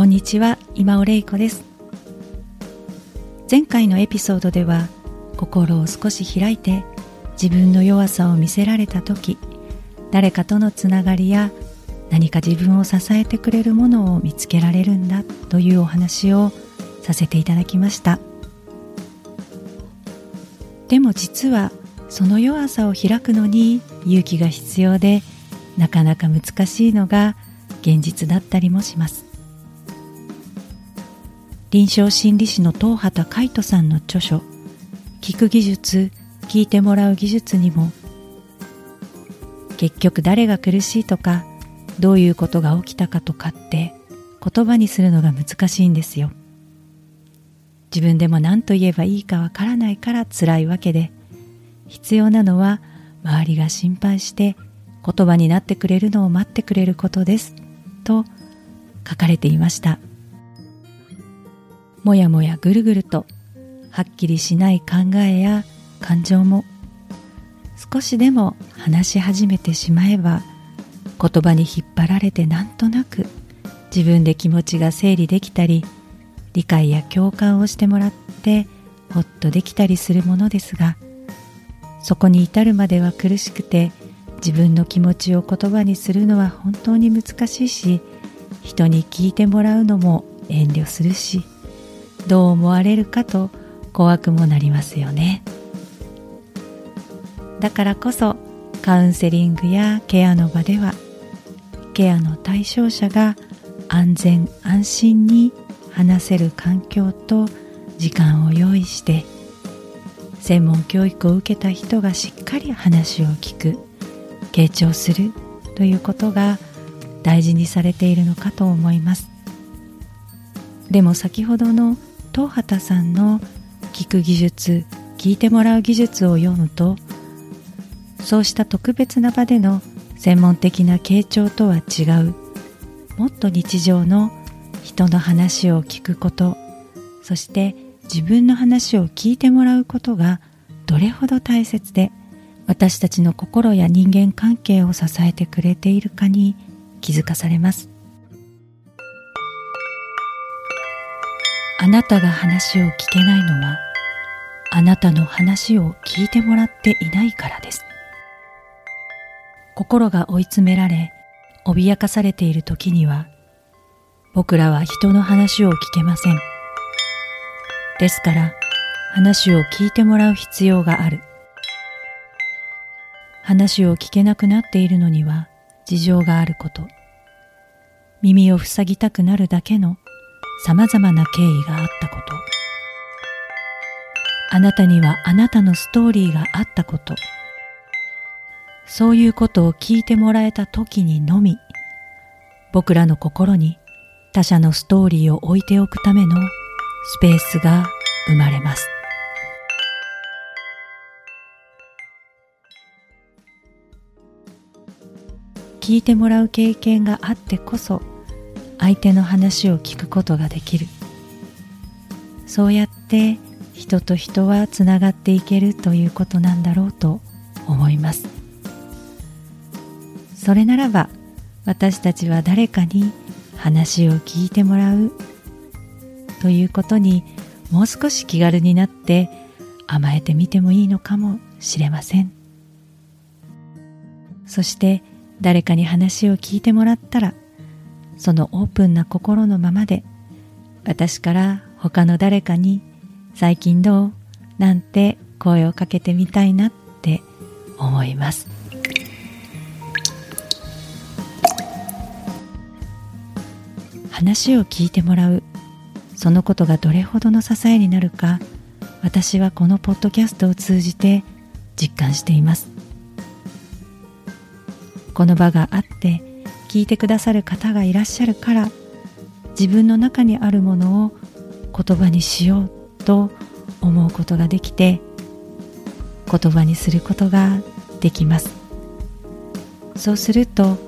こんにちは今尾玲子です。前回のエピソードでは心を少し開いて自分の弱さを見せられた時誰かとのつながりや何か自分を支えてくれるものを見つけられるんだというお話をさせていただきました。でも実はその弱さを開くのに勇気が必要でなかなか難しいのが現実だったりもします。臨床心理士の東畑海人さんの著書「聞く技術聞いてもらう技術」にも結局誰が苦しいとかどういうことが起きたかとかって言葉にするのが難しいんですよ。自分でも何と言えばいいかわからないから辛いわけで必要なのは周りが心配して言葉になってくれるのを待ってくれることですと書かれていました。もやもやぐるぐるとはっきりしない考えや感情も少しでも話し始めてしまえば言葉に引っ張られてなんとなく自分で気持ちが整理できたり理解や共感をしてもらってほっとできたりするものですがそこに至るまでは苦しくて自分の気持ちを言葉にするのは本当に難しいし人に聞いてもらうのも遠慮するしどう思われるかと怖くもなりますよね。だからこそカウンセリングやケアの場ではケアの対象者が安全安心に話せる環境と時間を用意して専門教育を受けた人がしっかり話を聞く傾聴するということが大事にされているのかと思いますでも先ほどの東畑さんの聞く技術聞いてもらう技術を読むとそうした特別な場での専門的な傾聴とは違う。もっと日常の人の話を聞くこと。そして自分の話を聞いてもらうことがどれほど大切で私たちの心や人間関係を支えてくれているかに気づかされます。あなたが話を聞けないのはあなたの話を聞いてもらっていないからです。心が追い詰められ脅かされている時には僕らは人の話を聞けません。ですから話を聞いてもらう必要がある。話を聞けなくなっているのには事情があること。耳を塞ぎたくなるだけの様々な経緯があったことあなたにはあなたのストーリーがあったことそういうことを聞いてもらえた時にのみ、僕らの心に他者のストーリーを置いておくためのスペースが生まれます。聞いてもらう経験があってこそ相手の話を聞くことができる。そうやって人と人はつながっていけるということなんだろうと思います。それならば私たちは誰かに話を聞いてもらうということにもう少し気軽になって甘えてみてもいいのかもしれません。そして誰かに話を聞いてもらったらそのオープンな心のままで私から他の誰かに最近どうなんて声をかけてみたいなって思います。話を聞いてもらうそのことがどれほどの支えになるか私はこのポッドキャストを通じて実感しています。この場があって聞いてくださる方がいらっしゃるから自分の中にあるものを言葉にしようと思うことができて言葉にすることができます。そうすると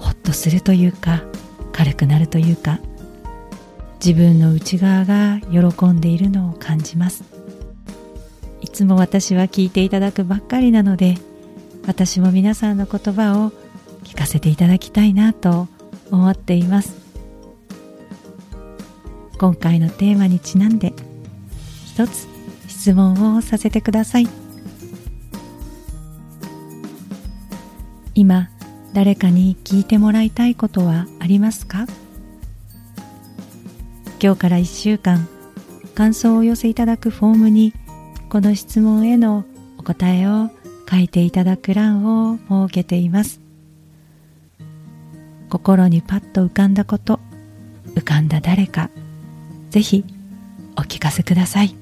ほっとするというか軽くなるというか自分の内側が喜んでいるのを感じます。いつも私は聞いていただくばっかりなので私も皆さんの言葉を聞かせていただきたいなと思っています。今回のテーマにちなんで一つ質問をさせてください。今誰かに聞いてもらいたいことはありますか？今日から1週間感想をお寄せいただくフォームにこの質問へのお答えを書いていただく欄を設けています。心にパッと浮かんだこと浮かんだ誰かぜひお聞かせください。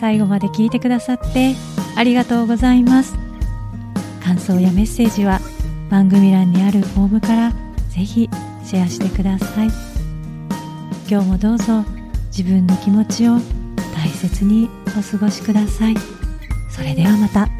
最後まで聞いてくださってありがとうございます。感想やメッセージは番組欄にあるフォームからぜひシェアしてください。今日もどうぞ自分の気持ちを大切にお過ごしくださいそれではまた。